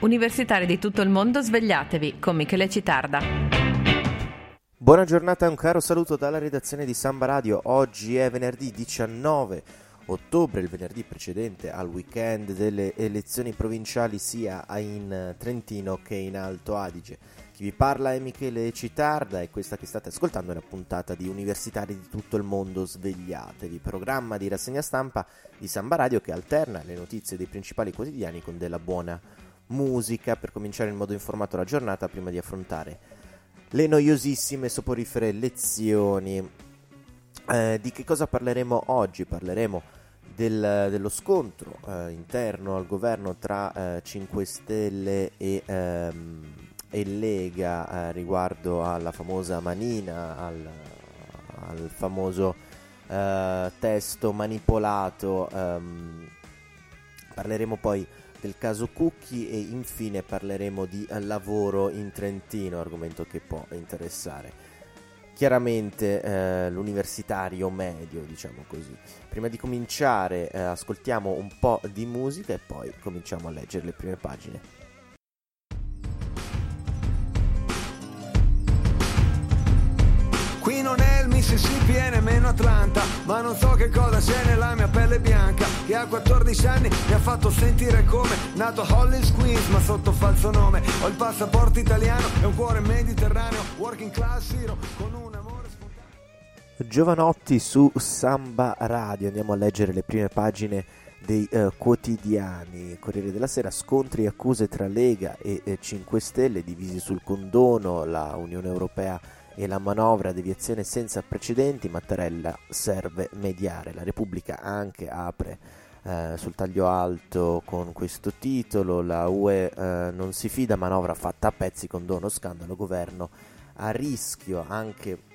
Universitari di tutto il mondo, svegliatevi con Michele Citarda. Buona giornata e un caro saluto dalla redazione di Samba Radio. Oggi è venerdì 19 ottobre, il venerdì precedente al weekend delle elezioni provinciali sia in Trentino che in Alto Adige. Chi vi parla è Michele Citarda e questa che state ascoltando è una puntata di Universitari di tutto il mondo Svegliatevi, programma di rassegna stampa di Samba Radio che alterna le notizie dei principali quotidiani con della buona musica per cominciare in modo informato la giornata prima di affrontare le noiosissime soporifere lezioni. Eh, di che cosa parleremo oggi? Parleremo del, dello scontro eh, interno al governo tra eh, 5 Stelle e, ehm, e Lega eh, riguardo alla famosa manina, al, al famoso eh, testo manipolato. Ehm, parleremo poi del caso Cucchi e infine parleremo di lavoro in Trentino, argomento che può interessare chiaramente eh, l'universitario medio, diciamo così. Prima di cominciare eh, ascoltiamo un po' di musica e poi cominciamo a leggere le prime pagine. Mississippi e nemmeno Atlanta. Ma non so che cosa c'è nella mia pelle bianca Che a 14 anni mi ha fatto sentire come Nato a Hollis Queens ma sotto falso nome. Ho il passaporto italiano e un cuore mediterraneo Working class hero con un amore spontaneo. Giovanotti su Samba Radio. Andiamo a leggere le prime pagine dei uh, quotidiani. Corriere della Sera scontri e accuse tra Lega e eh, 5 Stelle divisi sul condono. La Unione Europea e la manovra deviazione senza precedenti, Mattarella serve mediare. La Repubblica anche apre eh, sul taglio alto con questo titolo, la UE eh, non si fida, manovra fatta a pezzi con dono scandalo, governo a rischio anche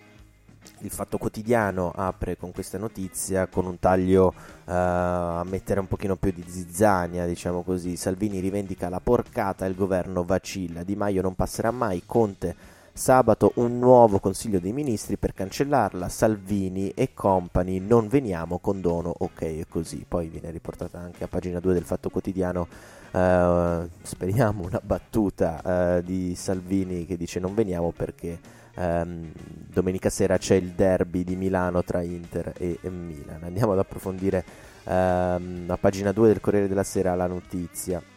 il Fatto Quotidiano apre con questa notizia con un taglio uh, a mettere un pochino più di zizzania, diciamo così. Salvini rivendica la porcata, il governo vacilla, Di Maio non passerà mai, Conte Sabato un nuovo Consiglio dei Ministri per cancellarla, Salvini e compagni, non veniamo con dono, ok e così. Poi viene riportata anche a pagina 2 del Fatto Quotidiano, eh, speriamo una battuta eh, di Salvini che dice non veniamo perché ehm, domenica sera c'è il derby di Milano tra Inter e, e Milan. Andiamo ad approfondire ehm, a pagina 2 del Corriere della Sera la notizia.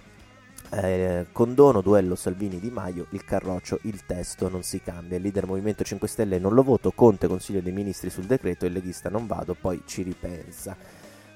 Eh, condono, duello Salvini-Di Maio, il carroccio, il testo non si cambia. Il leader Movimento 5 Stelle non lo voto, Conte Consiglio dei Ministri sul decreto, il leghista non vado, poi ci ripensa.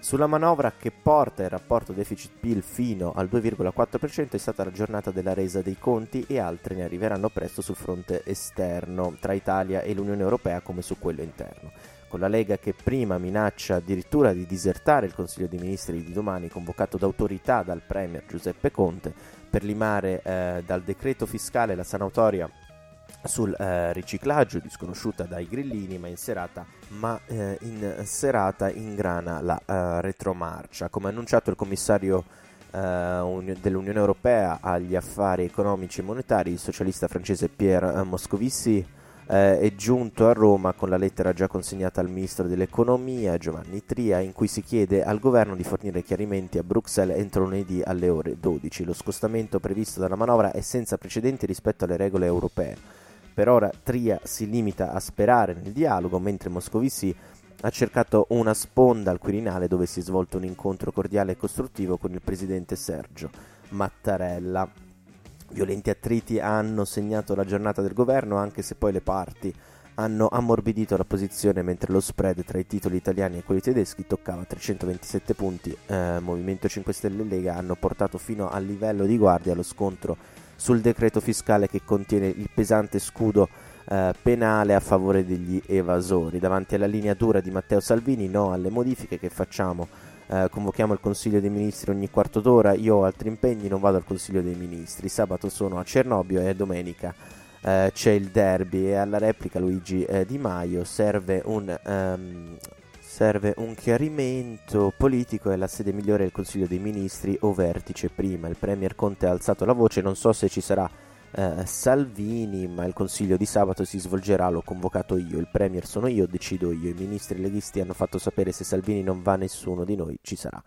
Sulla manovra che porta il rapporto deficit-PIL fino al 2,4% è stata la giornata della resa dei conti e altre ne arriveranno presto sul fronte esterno tra Italia e l'Unione Europea come su quello interno con la Lega che prima minaccia addirittura di disertare il Consiglio dei Ministri di domani convocato d'autorità dal Premier Giuseppe Conte per limare eh, dal decreto fiscale la sanatoria sul eh, riciclaggio disconosciuta dai grillini ma in serata, ma, eh, in serata ingrana la uh, retromarcia. Come annunciato il commissario uh, dell'Unione Europea agli affari economici e monetari il socialista francese Pierre Moscovici eh, è giunto a Roma con la lettera già consegnata al ministro dell'economia Giovanni Tria in cui si chiede al governo di fornire chiarimenti a Bruxelles entro lunedì alle ore 12. Lo scostamento previsto dalla manovra è senza precedenti rispetto alle regole europee. Per ora Tria si limita a sperare nel dialogo mentre Moscovici ha cercato una sponda al Quirinale dove si è svolto un incontro cordiale e costruttivo con il presidente Sergio Mattarella. Violenti attriti hanno segnato la giornata del governo, anche se poi le parti hanno ammorbidito la posizione mentre lo spread tra i titoli italiani e quelli tedeschi toccava 327 punti. Eh, Movimento 5 Stelle e Lega hanno portato fino al livello di guardia lo scontro sul decreto fiscale che contiene il pesante scudo eh, penale a favore degli evasori. Davanti alla linea dura di Matteo Salvini, no alle modifiche che facciamo eh, convochiamo il Consiglio dei Ministri ogni quarto d'ora, io ho altri impegni, non vado al Consiglio dei Ministri, sabato sono a Cernobbio e domenica eh, c'è il derby. E alla replica Luigi eh, Di Maio serve un... Um, serve un chiarimento politico e la sede migliore è il Consiglio dei Ministri o vertice prima. Il Premier Conte ha alzato la voce, non so se ci sarà eh, Salvini, ma il consiglio di sabato si svolgerà, l'ho convocato io, il Premier sono io, decido io, i ministri leghisti hanno fatto sapere se Salvini non va nessuno di noi ci sarà.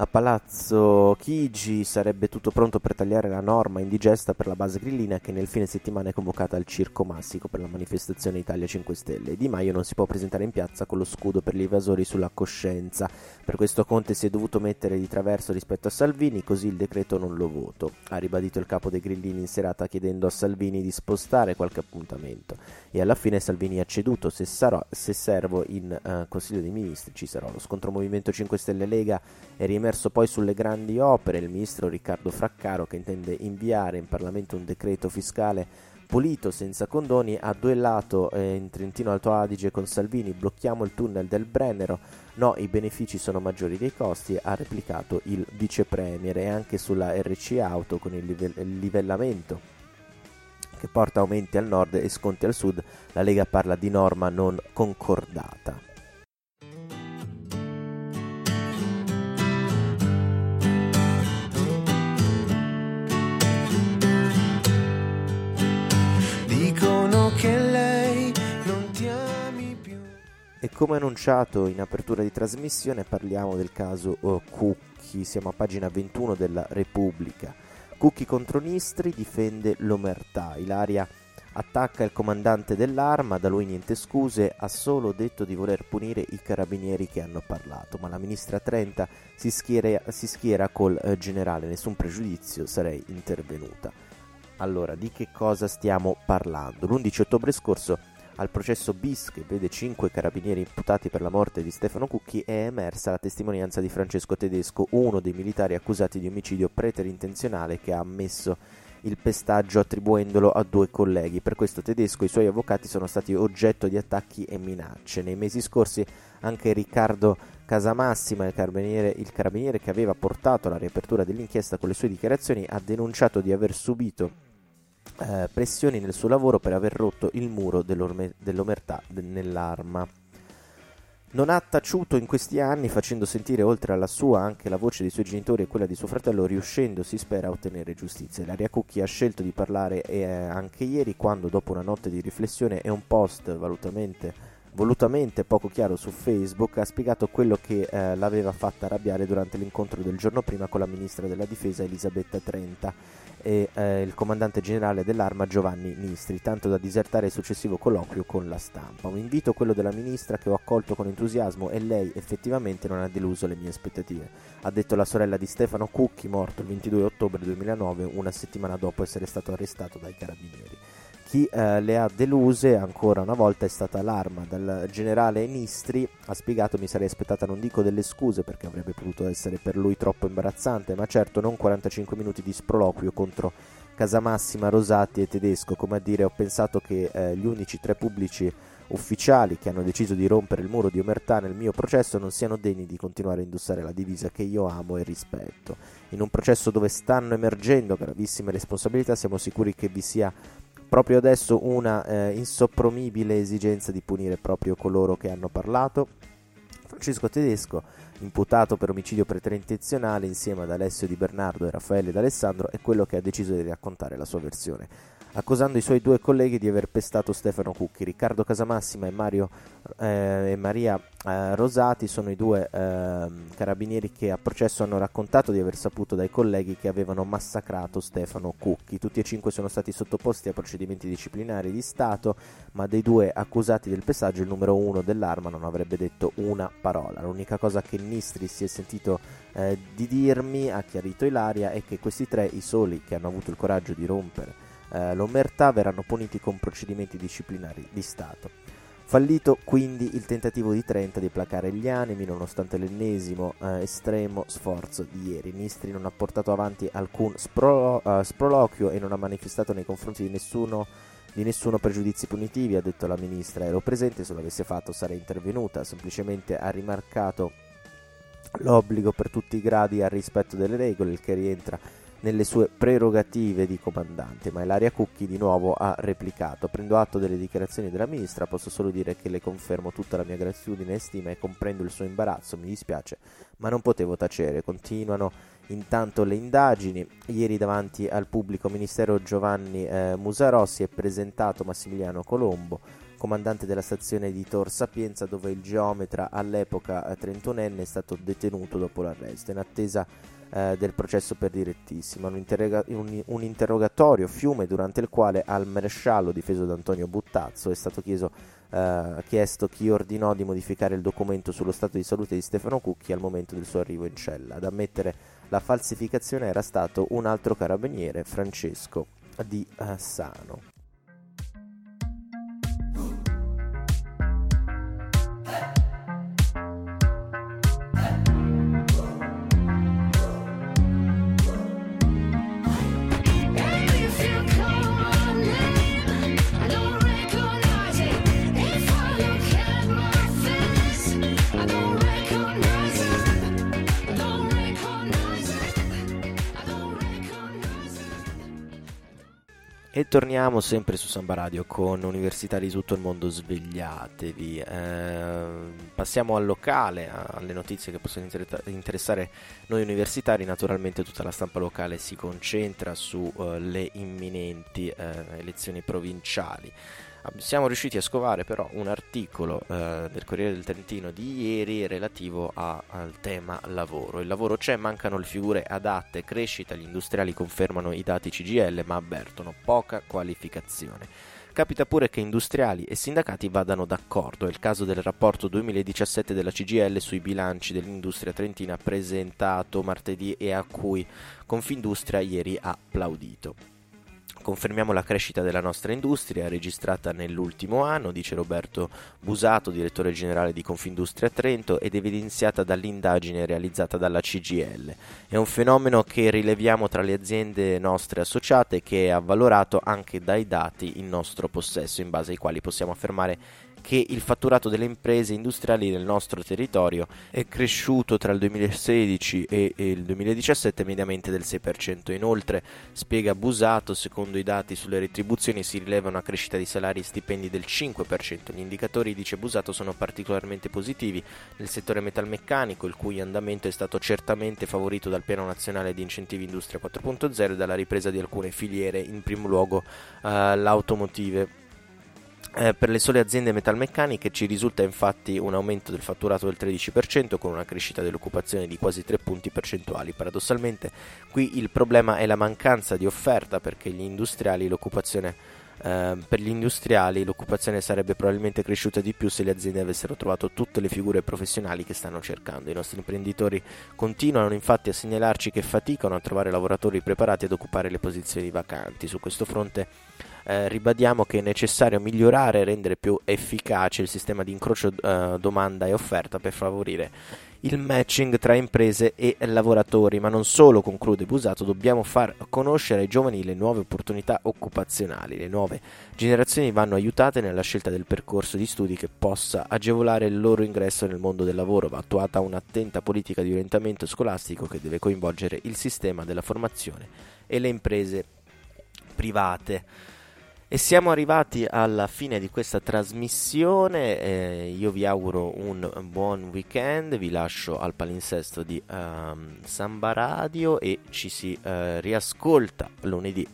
A Palazzo Chigi sarebbe tutto pronto per tagliare la norma indigesta per la base grillina che nel fine settimana è convocata al Circo Massico per la manifestazione Italia 5 Stelle. Di Maio non si può presentare in piazza con lo scudo per gli evasori sulla coscienza. Per questo Conte si è dovuto mettere di traverso rispetto a Salvini, così il decreto non lo voto. Ha ribadito il capo dei grillini in serata chiedendo a Salvini di spostare qualche appuntamento. E alla fine Salvini ha ceduto, se, sarò, se servo in uh, Consiglio dei Ministri ci sarò. Lo scontro Movimento 5 Stelle Lega è riemerso emerso poi sulle grandi opere il ministro Riccardo Fraccaro che intende inviare in Parlamento un decreto fiscale pulito senza condoni ha duellato eh, in Trentino Alto Adige con Salvini blocchiamo il tunnel del Brennero. No i benefici sono maggiori dei costi ha replicato il vice premier e anche sulla RC Auto con il, live- il livellamento che porta aumenti al nord e sconti al sud la Lega parla di norma non concordata E come annunciato in apertura di trasmissione parliamo del caso uh, Cucchi, siamo a pagina 21 della Repubblica. Cucchi contro Nistri difende l'omertà, Ilaria attacca il comandante dell'arma, da lui niente scuse, ha solo detto di voler punire i carabinieri che hanno parlato, ma la ministra Trenta si schiera, si schiera col eh, generale, nessun pregiudizio, sarei intervenuta. Allora, di che cosa stiamo parlando? L'11 ottobre scorso al processo bis che vede cinque carabinieri imputati per la morte di Stefano Cucchi è emersa la testimonianza di Francesco Tedesco, uno dei militari accusati di omicidio preterintenzionale che ha ammesso il pestaggio attribuendolo a due colleghi. Per questo Tedesco e i suoi avvocati sono stati oggetto di attacchi e minacce. Nei mesi scorsi anche Riccardo Casamassima, il carabiniere, il carabiniere che aveva portato alla riapertura dell'inchiesta con le sue dichiarazioni, ha denunciato di aver subito eh, pressioni nel suo lavoro per aver rotto il muro dell'omertà nell'arma. Non ha taciuto in questi anni, facendo sentire oltre alla sua anche la voce dei suoi genitori e quella di suo fratello, riuscendo, si spera, a ottenere giustizia. Ilaria Cucchi ha scelto di parlare eh, anche ieri, quando, dopo una notte di riflessione e un post volutamente poco chiaro su Facebook, ha spiegato quello che eh, l'aveva fatta arrabbiare durante l'incontro del giorno prima con la ministra della difesa Elisabetta Trenta e eh, il comandante generale dell'arma Giovanni Nistri, tanto da disertare il successivo colloquio con la stampa. Un invito, quello della ministra, che ho accolto con entusiasmo e lei effettivamente non ha deluso le mie aspettative, ha detto la sorella di Stefano Cucchi, morto il 22 ottobre 2009, una settimana dopo essere stato arrestato dai carabinieri. Chi eh, le ha deluse ancora una volta è stata l'arma. Dal generale Nistri ha spiegato mi sarei aspettata non dico delle scuse perché avrebbe potuto essere per lui troppo imbarazzante, ma certo non 45 minuti di sproloquio contro Casamassima, Rosati e Tedesco, come a dire ho pensato che eh, gli unici tre pubblici ufficiali che hanno deciso di rompere il muro di omertà nel mio processo non siano degni di continuare a indossare la divisa che io amo e rispetto. In un processo dove stanno emergendo gravissime responsabilità siamo sicuri che vi sia proprio adesso una eh, insopprimibile esigenza di punire proprio coloro che hanno parlato. Francesco Tedesco, imputato per omicidio preterintenzionale insieme ad Alessio Di Bernardo e Raffaele D'Alessandro, è quello che ha deciso di raccontare la sua versione accusando i suoi due colleghi di aver pestato Stefano Cucchi. Riccardo Casamassima e, Mario, eh, e Maria eh, Rosati sono i due eh, carabinieri che a processo hanno raccontato di aver saputo dai colleghi che avevano massacrato Stefano Cucchi. Tutti e cinque sono stati sottoposti a procedimenti disciplinari di Stato, ma dei due accusati del pestaggio il numero uno dell'arma non avrebbe detto una parola. L'unica cosa che Nistri si è sentito eh, di dirmi, ha chiarito Ilaria, è che questi tre, i soli che hanno avuto il coraggio di rompere eh, l'omertà verranno puniti con procedimenti disciplinari di Stato. Fallito quindi il tentativo di Trenta di placare gli animi nonostante l'ennesimo eh, estremo sforzo di ieri. Nistri non ha portato avanti alcun spro- uh, sproloquio e non ha manifestato nei confronti di nessuno, di nessuno pregiudizi punitivi, ha detto la ministra. Ero presente, se lo avesse fatto sarei intervenuta, semplicemente ha rimarcato l'obbligo per tutti i gradi al rispetto delle regole, il che rientra nelle sue prerogative di comandante, ma Ilaria Cucchi di nuovo ha replicato. Prendo atto delle dichiarazioni della ministra, posso solo dire che le confermo tutta la mia gratitudine e stima e comprendo il suo imbarazzo, mi dispiace, ma non potevo tacere. Continuano intanto le indagini. Ieri davanti al pubblico ministero Giovanni eh, Musarò si è presentato Massimiliano Colombo comandante della stazione di Tor Sapienza dove il geometra all'epoca eh, trentonenne è stato detenuto dopo l'arresto in attesa eh, del processo per direttissima, un, interroga- un, un, interrogatorio fiume durante il quale al maresciallo difeso da Antonio Buttazzo è stato chiesto, eh, chiesto chi ordinò di modificare il documento sullo stato di salute di Stefano Cucchi al momento del suo arrivo in cella. Ad ammettere la falsificazione era stato un altro carabiniere, Francesco di uh, E torniamo sempre su Samba Radio con universitari di tutto il mondo, svegliatevi. Eh, passiamo al locale, alle notizie che possono interessare noi universitari. Naturalmente tutta la stampa locale si concentra sulle uh, imminenti uh, elezioni provinciali. Siamo riusciti a scovare però un articolo eh, del Corriere del Trentino di ieri relativo a, al tema lavoro. Il lavoro c'è, mancano le figure adatte, crescita, gli industriali confermano i dati CGL ma avvertono poca qualificazione. Capita pure che industriali e sindacati vadano d'accordo, è il caso del rapporto 2017 della CGL sui bilanci dell'industria trentina presentato martedì e a cui Confindustria ieri ha applaudito. Confermiamo la crescita della nostra industria registrata nell'ultimo anno, dice Roberto Busato, direttore generale di Confindustria Trento, ed evidenziata dall'indagine realizzata dalla CGL. È un fenomeno che rileviamo tra le aziende nostre associate che è avvalorato anche dai dati in nostro possesso, in base ai quali possiamo affermare che il fatturato delle imprese industriali nel nostro territorio è cresciuto tra il 2016 e il 2017 mediamente del 6%. Inoltre, spiega Busato, secondo i dati sulle retribuzioni si rileva una crescita di salari e stipendi del 5%. Gli indicatori, dice Busato, sono particolarmente positivi nel settore metalmeccanico, il cui andamento è stato certamente favorito dal Piano Nazionale di Incentivi Industria 4.0 e dalla ripresa di alcune filiere, in primo luogo uh, l'automotive. Eh, per le sole aziende metalmeccaniche ci risulta infatti un aumento del fatturato del 13% con una crescita dell'occupazione di quasi 3 punti percentuali. Paradossalmente qui il problema è la mancanza di offerta perché gli industriali l'occupazione Uh, per gli industriali l'occupazione sarebbe probabilmente cresciuta di più se le aziende avessero trovato tutte le figure professionali che stanno cercando. I nostri imprenditori continuano infatti a segnalarci che faticano a trovare lavoratori preparati ad occupare le posizioni vacanti. Su questo fronte eh, ribadiamo che è necessario migliorare e rendere più efficace il sistema di incrocio eh, domanda e offerta per favorire il matching tra imprese e lavoratori, ma non solo, conclude Busato, dobbiamo far conoscere ai giovani le nuove opportunità occupazionali. Le nuove generazioni vanno aiutate nella scelta del percorso di studi che possa agevolare il loro ingresso nel mondo del lavoro. Va attuata un'attenta politica di orientamento scolastico che deve coinvolgere il sistema della formazione e le imprese private. E siamo arrivati alla fine di questa trasmissione, eh, io vi auguro un buon weekend, vi lascio al palinsesto di um, Samba Radio e ci si uh, riascolta lunedì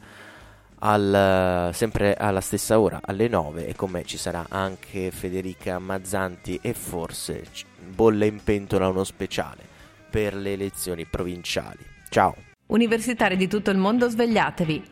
al, sempre alla stessa ora, alle 9 e con me ci sarà anche Federica Mazzanti e forse bolle in pentola uno speciale per le elezioni provinciali. Ciao! Universitari di tutto il mondo svegliatevi!